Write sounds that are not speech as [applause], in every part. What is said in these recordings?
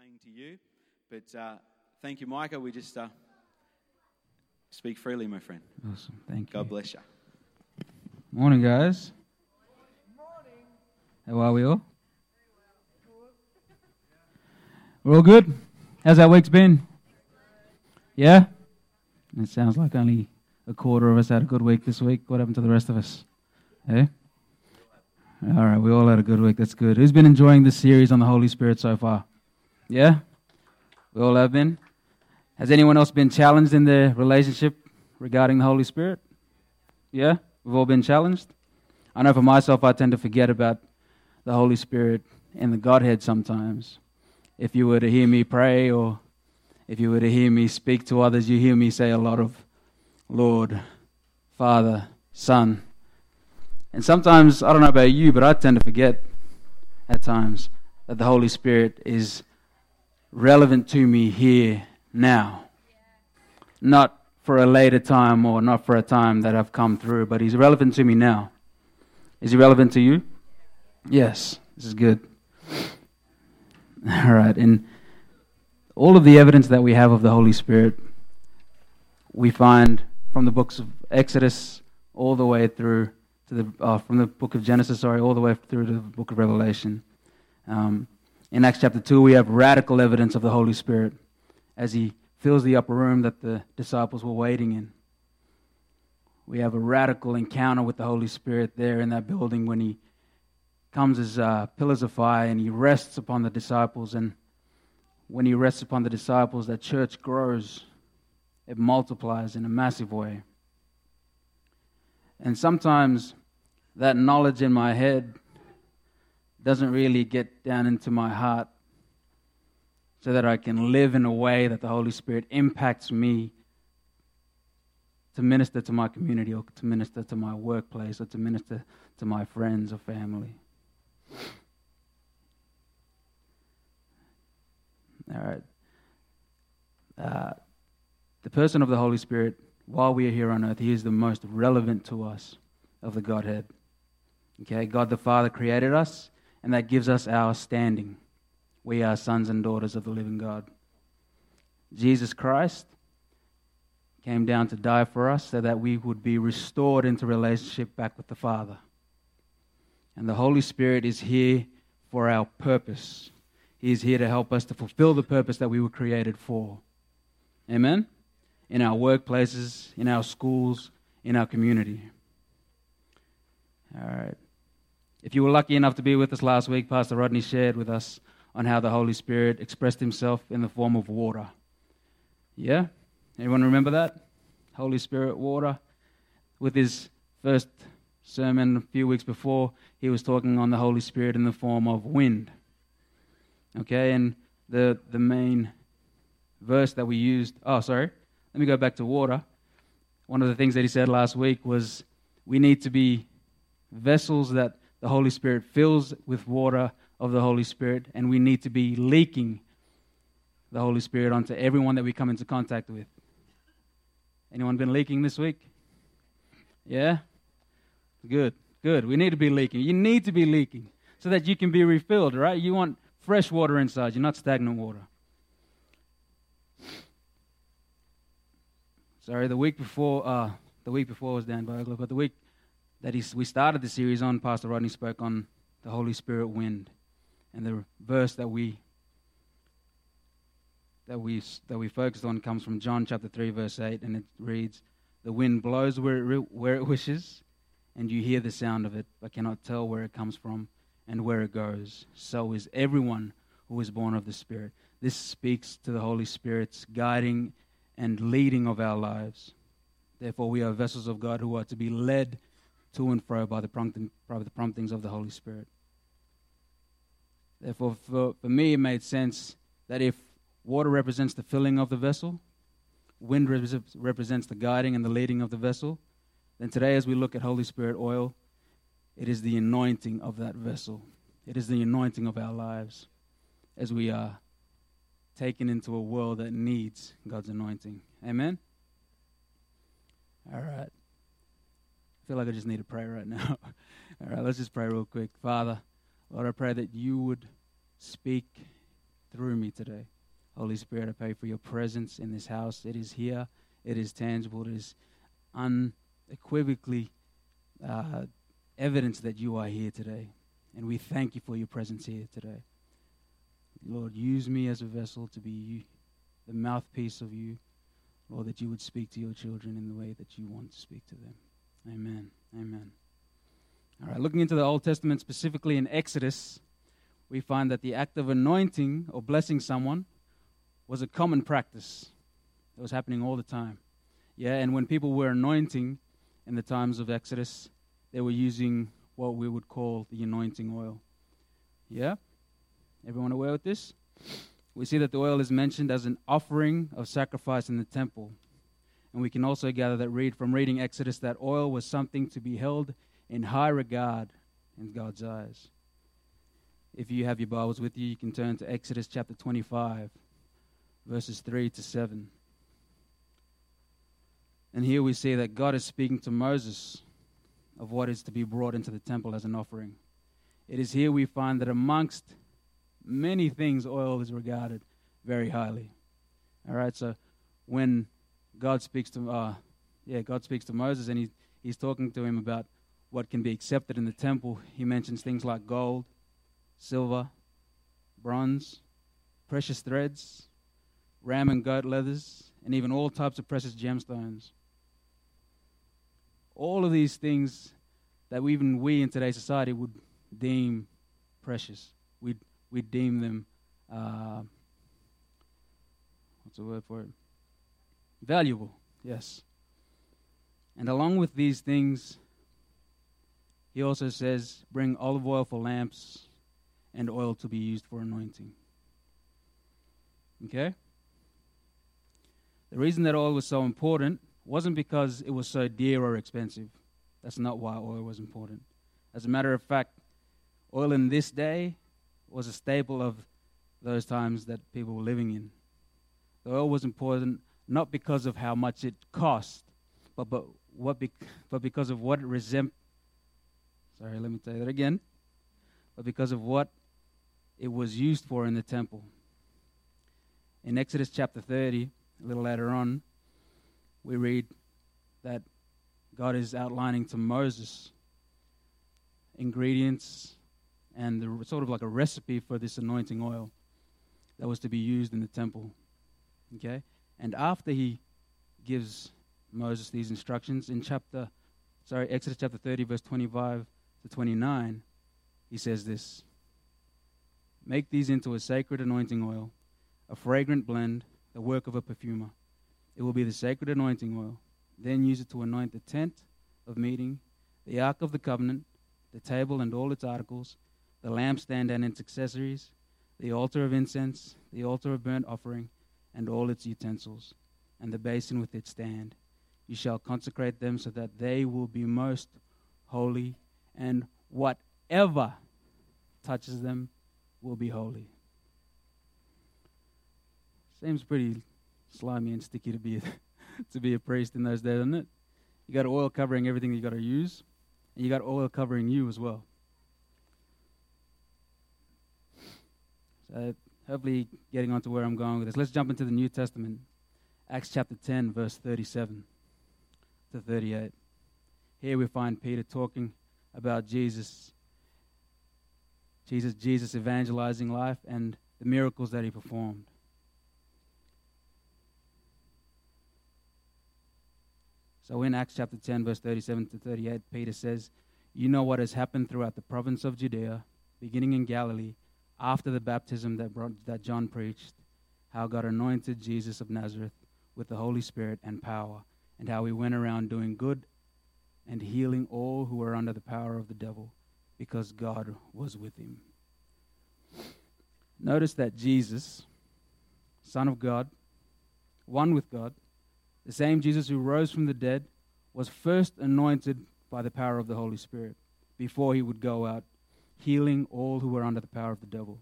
saying to you. But uh, thank you, Maika. We just uh, speak freely, my friend. Awesome. Thank you. God bless you. Morning, guys. Morning. How are we all? We're all good? How's our week's been? Yeah? It sounds like only a quarter of us had a good week this week. What happened to the rest of us? Hey? All right, we all had a good week. That's good. Who's been enjoying this series on the Holy Spirit so far? Yeah? We all have been. Has anyone else been challenged in their relationship regarding the Holy Spirit? Yeah? We've all been challenged. I know for myself, I tend to forget about the Holy Spirit and the Godhead sometimes. If you were to hear me pray or if you were to hear me speak to others, you hear me say a lot of Lord, Father, Son. And sometimes, I don't know about you, but I tend to forget at times that the Holy Spirit is relevant to me here now. Not for a later time or not for a time that I've come through, but He's relevant to me now. Is He relevant to you? Yes, this is good. [laughs] All right, and all of the evidence that we have of the Holy Spirit, we find from the books of Exodus all the way through to the uh, from the book of Genesis, sorry, all the way through to the book of Revelation. Um, in Acts chapter two, we have radical evidence of the Holy Spirit as he fills the upper room that the disciples were waiting in. We have a radical encounter with the Holy Spirit there in that building when he comes as uh, pillars of fire and he rests upon the disciples. And when he rests upon the disciples, that church grows, it multiplies in a massive way. And sometimes that knowledge in my head doesn't really get down into my heart so that I can live in a way that the Holy Spirit impacts me to minister to my community or to minister to my workplace or to minister to my friends or family. All right. Uh, the person of the Holy Spirit, while we are here on earth, he is the most relevant to us of the Godhead. Okay, God the Father created us, and that gives us our standing. We are sons and daughters of the living God. Jesus Christ came down to die for us so that we would be restored into relationship back with the Father. And the Holy Spirit is here for our purpose. He is here to help us to fulfill the purpose that we were created for. Amen? In our workplaces, in our schools, in our community. All right. If you were lucky enough to be with us last week, Pastor Rodney shared with us on how the Holy Spirit expressed himself in the form of water. Yeah? Anyone remember that? Holy Spirit, water. With his first sermon a few weeks before, he was talking on the Holy Spirit in the form of wind. Okay, and the, the main verse that we used, oh, sorry, let me go back to water. One of the things that he said last week was we need to be vessels that the Holy Spirit fills with water of the Holy Spirit, and we need to be leaking the Holy Spirit onto everyone that we come into contact with. Anyone been leaking this week? Yeah? Good, good. We need to be leaking. You need to be leaking so that you can be refilled, right? You want fresh water inside you, not stagnant water. Sorry, the week before, uh, the week before was Dan Bogler, but the week that he, we started the series on, Pastor Rodney spoke on the Holy Spirit wind, and the verse that we that we that we focused on comes from John chapter three, verse eight, and it reads, "The wind blows where it, where it wishes, and you hear the sound of it, but cannot tell where it comes from and where it goes. So is everyone who is born of the Spirit." This speaks to the Holy Spirit's guiding and leading of our lives. Therefore, we are vessels of God who are to be led to and fro by the, prompting, by the promptings of the Holy Spirit. Therefore, for, for me, it made sense that if water represents the filling of the vessel, wind represents the guiding and the leading of the vessel, then today, as we look at Holy Spirit oil, it is the anointing of that vessel. It is the anointing of our lives as we are taken into a world that needs God's anointing. Amen? All right feel like I just need to pray right now. [laughs] All right, let's just pray real quick. Father, Lord, I pray that you would speak through me today. Holy Spirit, I pray for your presence in this house. It is here, it is tangible, it is unequivocally uh, evidence that you are here today. And we thank you for your presence here today. Lord, use me as a vessel to be you, the mouthpiece of you. Lord, that you would speak to your children in the way that you want to speak to them. Amen. Amen. All right, looking into the Old Testament, specifically in Exodus, we find that the act of anointing or blessing someone was a common practice that was happening all the time. Yeah, and when people were anointing in the times of Exodus, they were using what we would call the anointing oil. Yeah? Everyone aware with this? We see that the oil is mentioned as an offering of sacrifice in the temple. And we can also gather that read from reading Exodus that oil was something to be held in high regard in God's eyes. If you have your Bibles with you, you can turn to Exodus chapter 25 verses 3 to 7. And here we see that God is speaking to Moses of what is to be brought into the temple as an offering. It is here we find that amongst many things, oil is regarded very highly. All right, so when God speaks to, uh, yeah, God speaks to Moses and he, he's talking to him about what can be accepted in the temple, he mentions things like gold, silver, bronze, precious threads, ram and goat leathers, and even all types of precious gemstones. All of these things that even we in today's society would deem precious. We'd, we deem them, uh, what's the word for it? Valuable, yes. And along with these things, he also says, bring olive oil for lamps and oil to be used for anointing. Okay? The reason that oil was so important wasn't because it was so dear or expensive. That's not why oil was important. As a matter of fact, oil in this day was a staple of those times that people were living in. The oil was important not because of how much it cost, but, but, what be, but because of what it resem- Sorry, let me say that again. But because of what it was used for in the temple. In Exodus chapter 30, a little later on, we read that God is outlining to Moses ingredients and the, sort of like a recipe for this anointing oil that was to be used in the temple. Okay? And after he gives Moses these instructions in chapter, sorry, Exodus chapter 30, verse 25 to 29, he says this Make these into a sacred anointing oil, a fragrant blend the work of a perfumer. It will be the sacred anointing oil. Then use it to anoint the tent of meeting, the ark of the covenant, the table and all its articles, the lampstand and its accessories, the altar of incense, the altar of burnt offering, and all its utensils, and the basin with its stand. You shall consecrate them so that they will be most holy, and whatever touches them will be holy. Seems pretty slimy and sticky to be a, [laughs] to be a priest in those days, doesn't it? You got oil covering everything you got to use, and you got oil covering you as well. So hopefully, getting on to where I'm going with this. Let's jump into the New Testament, Acts chapter 10, verse 37 to 38. Here we find Peter talking about Jesus, Jesus, Jesus evangelizing life and the miracles that he performed. So in Acts chapter 10, verse 37 to 38, Peter says, You know what has happened throughout the province of Judea, beginning in Galilee, after the baptism that, brought, that John preached, how God anointed Jesus of Nazareth with the Holy Spirit and power, and how he went around doing good and healing all who were under the power of the devil, because God was with him. Notice that Jesus, Son of God, one with God, the same Jesus who rose from the dead was first anointed by the power of the Holy Spirit before he would go out healing all who were under the power of the devil.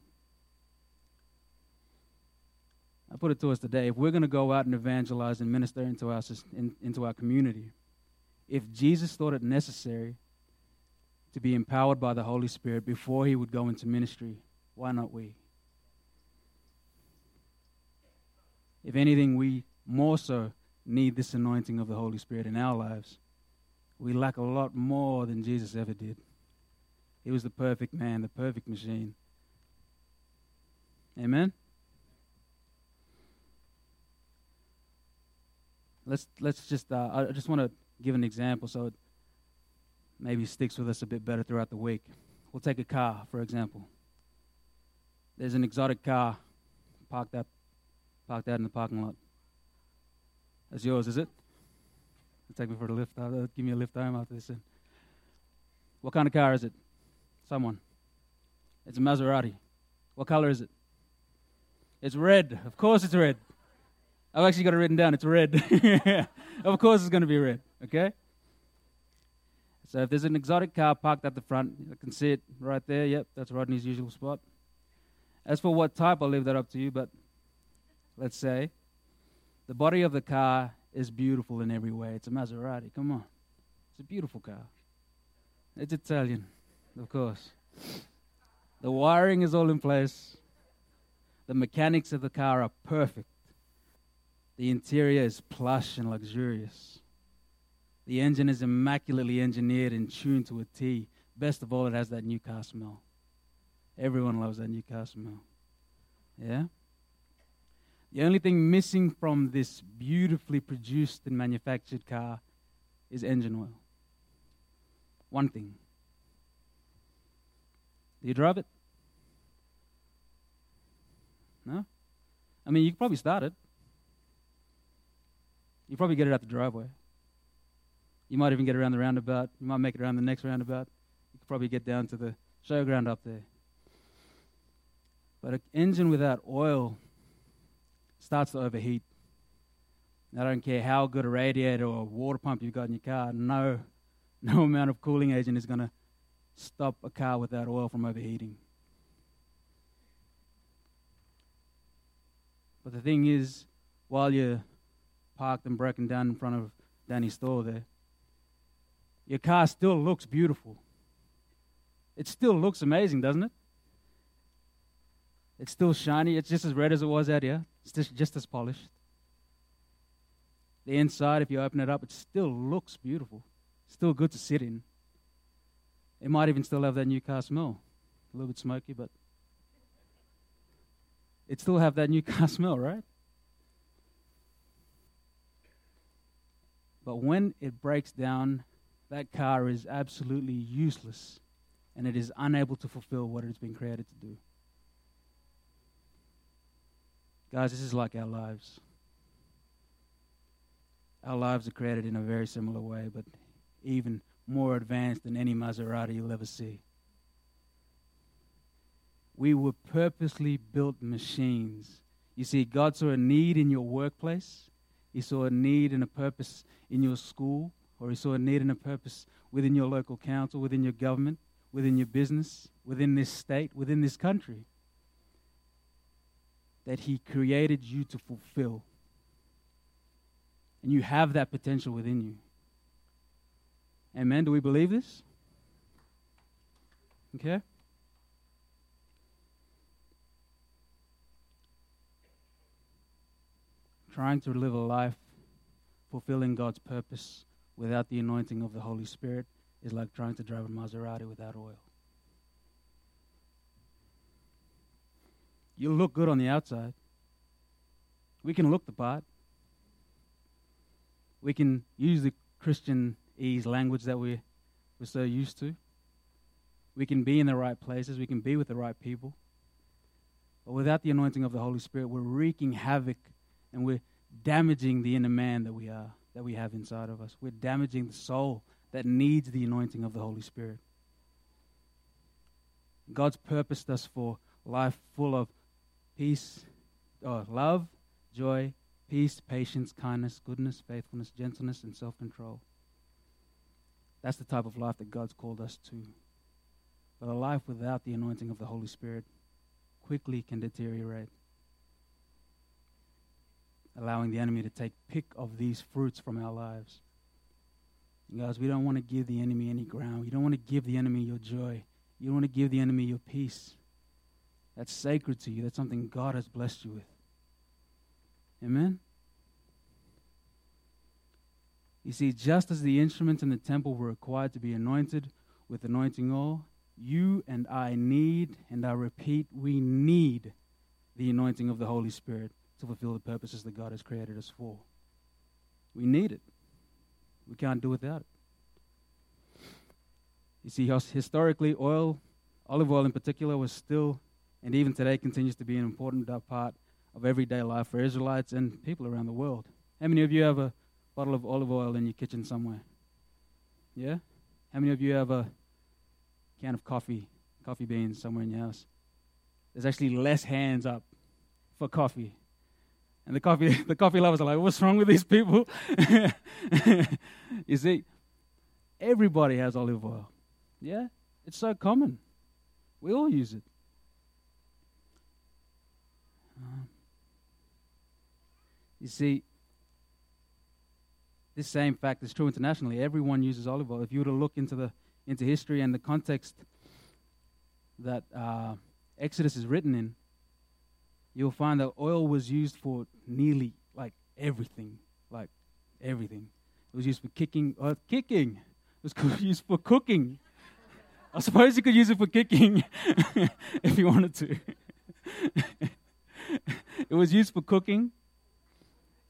I put it to us today if we're going to go out and evangelize and minister into our, in, into our community, if Jesus thought it necessary to be empowered by the Holy Spirit before he would go into ministry, why not we? If anything, we more so need this anointing of the Holy Spirit in our lives. We lack a lot more than Jesus ever did. He was the perfect man, the perfect machine. Amen? Let's, let's just, uh, I just want to give an example so it maybe sticks with us a bit better throughout the week. We'll take a car, for example. There's an exotic car parked out, parked out in the parking lot. That's yours, is it? Take me for a lift. Uh, give me a lift home after this. What kind of car is it? Someone. It's a Maserati. What color is it? It's red. Of course it's red. I've actually got it written down. It's red. [laughs] of course it's going to be red. Okay? So if there's an exotic car parked at the front, I can see it right there. Yep, that's Rodney's usual spot. As for what type, I'll leave that up to you, but let's say the body of the car is beautiful in every way. It's a Maserati. Come on. It's a beautiful car. It's Italian, of course. The wiring is all in place. The mechanics of the car are perfect. The interior is plush and luxurious. The engine is immaculately engineered and tuned to a T. Best of all, it has that new car smell. Everyone loves that new car smell. Yeah? The only thing missing from this beautifully produced and manufactured car is engine oil. One thing. Do you drive it? No? I mean, you could probably start it. You probably get it out the driveway. You might even get around the roundabout. You might make it around the next roundabout. You could probably get down to the showground up there. But an engine without oil starts to overheat. I don't care how good a radiator or water pump you've got in your car, no, [laughs] no amount of cooling agent is going to stop a car without oil from overheating. But the thing is, while you're parked and broken down in front of Danny's store there, your car still looks beautiful. It still looks amazing, doesn't it? It's still shiny. It's just as red as it was out here. It's just, just as polished. The inside, if you open it up, it still looks beautiful. Still good to sit in. It might even still have that new car smell. A little bit smoky, but it still have that new [laughs] car smell, right? But when it breaks down, that car is absolutely useless and it is unable to fulfill what it's been created to do. Guys, this is like our lives. Our lives are created in a very similar way, but even more advanced than any Maserati you'll ever see. We were purposely built machines. You see, God saw a need in your workplace, He saw a need and a purpose in your school, or He saw a need and a purpose within your local council, within your government, within your business, within this state, within this country that He created you to fulfill. And you have that potential within you. Amen. Do we believe this? Okay. Trying to live a life fulfilling God's purpose without the anointing of the Holy Spirit is like trying to drive a Maserati without oil. You look good on the outside. We can look the part. We can use the Christian ease language that we, we're so used to. We can be in the right places. We can be with the right people. But without the anointing of the Holy Spirit, we're wreaking havoc and we're damaging the inner man that we are, that we have inside of us. We're damaging the soul that needs the anointing of the Holy Spirit. God's purposed us for life full of peace, oh, love, joy, peace, patience, kindness, goodness, faithfulness, gentleness, and self control. That's the type of life that God's called us to. But a life without the anointing of the Holy Spirit quickly can deteriorate, allowing the enemy to take pick of these fruits from our lives. And guys, we don't want to give the enemy any ground. You don't want to give the enemy your joy. You don't want to give the enemy your peace. That's sacred to you. That's something God has blessed you with. Amen? You see, just as the instruments in the temple were required to be anointed with anointing oil, you and I need, and I repeat, we need the anointing of the Holy Spirit to fulfill the purposes that God has created us for. We need it. We can't do without it. You see, historically, oil, olive oil in particular, was still, and even today continues to be an important part of everyday life for Israelites and people around the world. How many of you have a bottle of olive oil in your kitchen somewhere? Yeah? How many of you have a can of coffee, coffee beans somewhere in your house? There's actually less hands up for coffee. And the coffee, [laughs] the coffee lovers are like, what's wrong with these people? [laughs] you see, everybody has olive oil. Yeah? It's so common. We all use it. Um, you see, this same fact is true internationally. Everyone uses olive oil. If you were to look into the into history and the context that uh, Exodus is written in, you'll find that oil was used for nearly like everything, like everything. It was used for kicking, uh, kicking. It was [laughs] used for cooking. [laughs] I suppose you could use it for kicking [laughs] if you wanted to. it was used for cooking.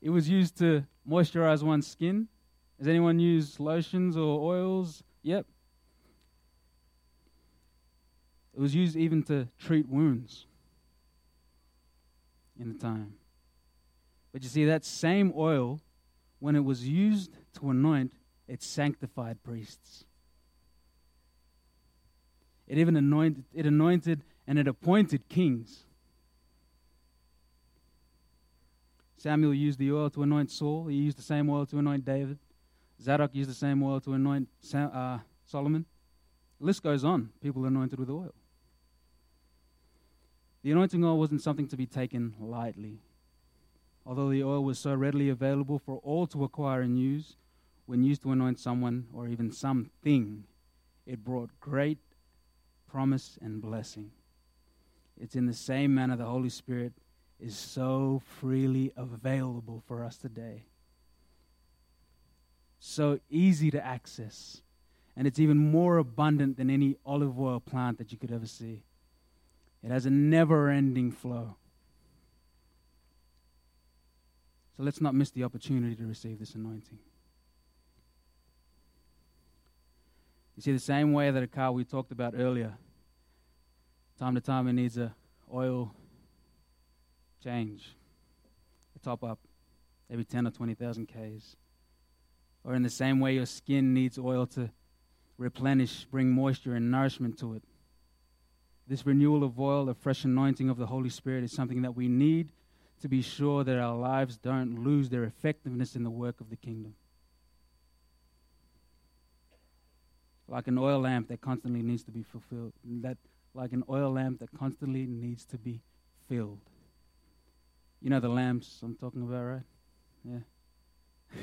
It was used to moisturize one's skin. Has anyone used lotions or oils? Yep. It was used even to treat wounds in the time. But you see, that same oil, when it was used to anoint, it sanctified priests. It even anointed, it anointed and it appointed kings. Samuel used the oil to anoint Saul. He used the same oil to anoint David. Zadok used the same oil to anoint Sam, uh, Solomon. The list goes on. People anointed with oil. The anointing oil wasn't something to be taken lightly. Although the oil was so readily available for all to acquire and use, when used to anoint someone or even something, it brought great promise and blessing. It's in the same manner the Holy Spirit is so freely available for us today. So easy to access. And it's even more abundant than any olive oil plant that you could ever see. It has a never ending flow. So let's not miss the opportunity to receive this anointing. You see, the same way that a car we talked about earlier, time to time it needs a oil change, a top up, every 10 or 20,000 Ks. Or in the same way, your skin needs oil to replenish, bring moisture and nourishment to it. This renewal of oil, the fresh anointing of the Holy Spirit, is something that we need to be sure that our lives don't lose their effectiveness in the work of the kingdom. Like an oil lamp that constantly needs to be fulfilled, that like an oil lamp that constantly needs to be filled. You know the lamps I'm talking about, right? Yeah. [laughs]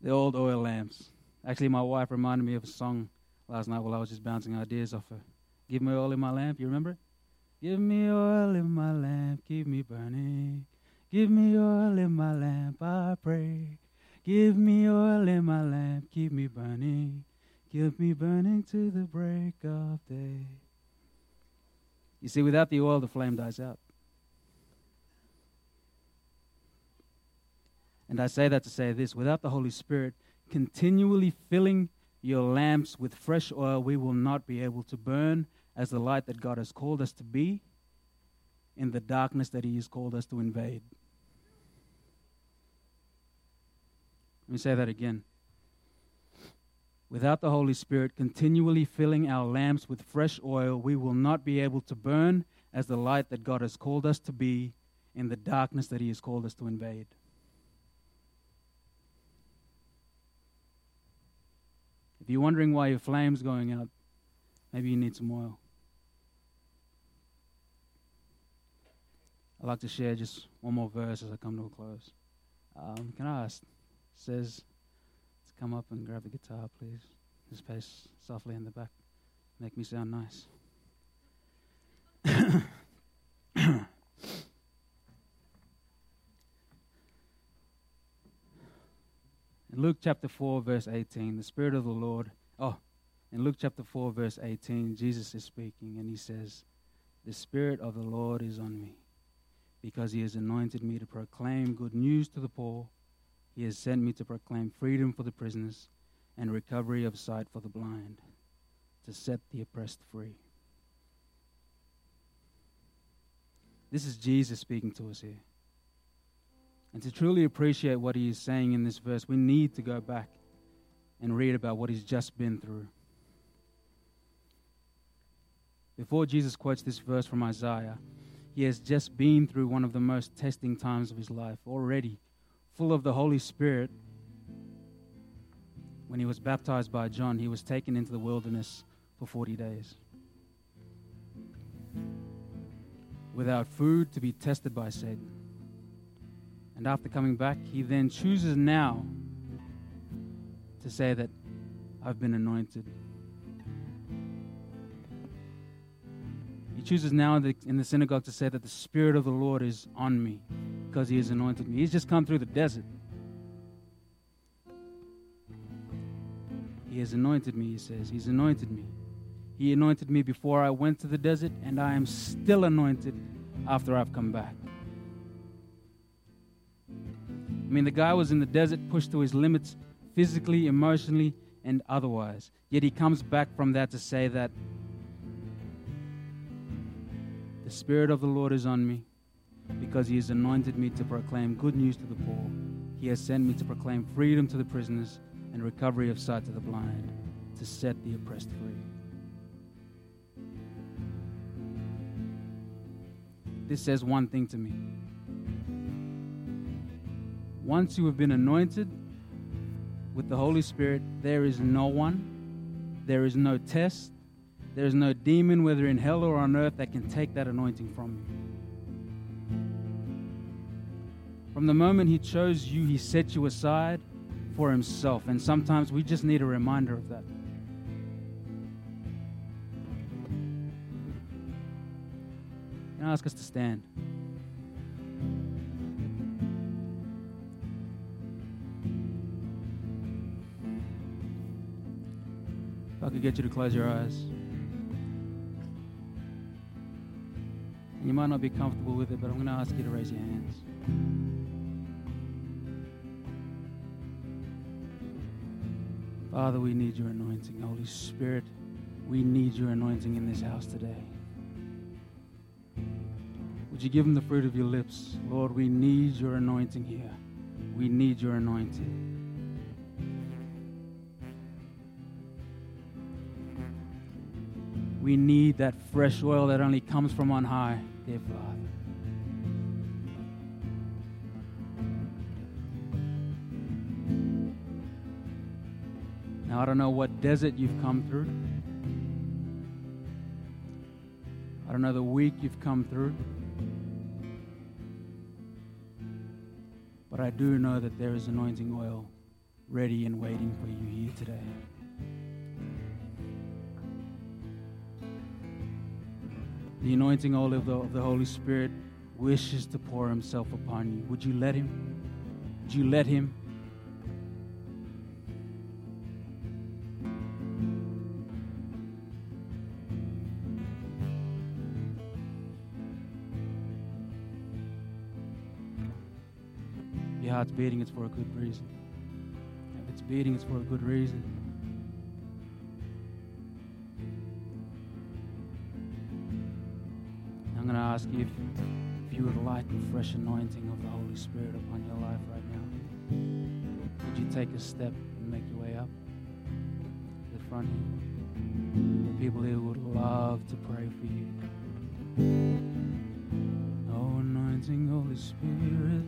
the old oil lamps. Actually, my wife reminded me of a song last night while I was just bouncing ideas off her. Give me oil in my lamp. You remember? Give me oil in my lamp, keep me burning. Give me oil in my lamp, I pray. Give me oil in my lamp, keep me burning. Keep me burning to the break of day. You see, without the oil, the flame dies out. And I say that to say this without the Holy Spirit continually filling your lamps with fresh oil, we will not be able to burn as the light that God has called us to be in the darkness that He has called us to invade. Let me say that again. Without the Holy Spirit continually filling our lamps with fresh oil, we will not be able to burn as the light that God has called us to be in the darkness that He has called us to invade. If you're wondering why your flame's going out, maybe you need some oil. I'd like to share just one more verse as I come to a close. Um, can I ask, says, to come up and grab the guitar, please? Just pace softly in the back. Make me sound nice. [laughs] In Luke chapter 4, verse 18, the Spirit of the Lord, oh, in Luke chapter 4, verse 18, Jesus is speaking and he says, The Spirit of the Lord is on me because he has anointed me to proclaim good news to the poor. He has sent me to proclaim freedom for the prisoners and recovery of sight for the blind, to set the oppressed free. This is Jesus speaking to us here. And to truly appreciate what he is saying in this verse, we need to go back and read about what he's just been through. Before Jesus quotes this verse from Isaiah, he has just been through one of the most testing times of his life already, full of the Holy Spirit. When he was baptized by John, he was taken into the wilderness for 40 days. Without food to be tested by Satan. And after coming back, he then chooses now to say that I've been anointed. He chooses now in the, in the, synagogue to say that the Spirit of the Lord is on me because he has anointed me. He's just come through the desert. He has anointed me, he says. He's anointed me. He anointed me before I went to the desert, and I am still anointed after I've come back. I mean, the guy was in the desert, pushed to his limits physically, emotionally, and otherwise. Yet he comes back from that to say that the Spirit of the Lord is on me because he has anointed me to proclaim good news to the poor. He has sent me to proclaim freedom to the prisoners and recovery of sight to the blind, to set the oppressed free. This says one thing to me once you have been anointed with the Holy Spirit, there is no one, there is no test, there is no demon, whether in hell or on earth, that can take that anointing from you. From the moment He chose you, He set you aside for Himself. And sometimes we just need a reminder of that. I ask us to stand. Could get you to close your eyes. You might not be comfortable with it, but I'm going to ask you to raise your hands. Father, we need your anointing. Holy Spirit, we need your anointing in this house today. Would you give them the fruit of your lips? Lord, we need your anointing here. We need your anointing. We need that fresh oil that only comes from on high, dear Father. Now, I don't know what desert you've come through. I don't know the week you've come through. But I do know that there is anointing oil ready and waiting for you here today. The anointing oil of the, of the Holy Spirit wishes to pour himself upon you. Would you let him? Would you let him? Your heart's beating, it's for a good reason. If it's beating, it's for a good reason. Ask you if, if you would like the fresh anointing of the Holy Spirit upon your life right now. Would you take a step and make your way up to the front here? The people here would love to pray for you. Oh, anointing Holy Spirit,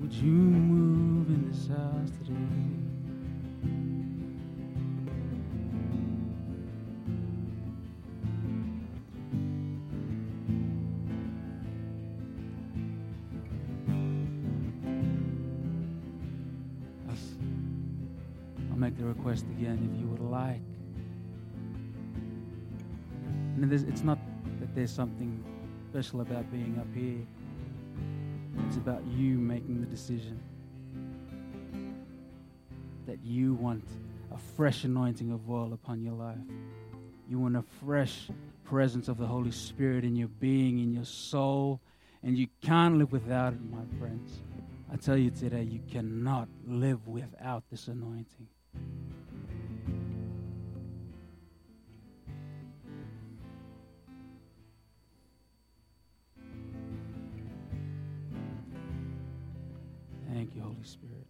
would you move in this house today? Request again if you would like. And it's not that there's something special about being up here, it's about you making the decision that you want a fresh anointing of oil upon your life. You want a fresh presence of the Holy Spirit in your being, in your soul, and you can't live without it, my friends. I tell you today, you cannot live without this anointing. Spirit.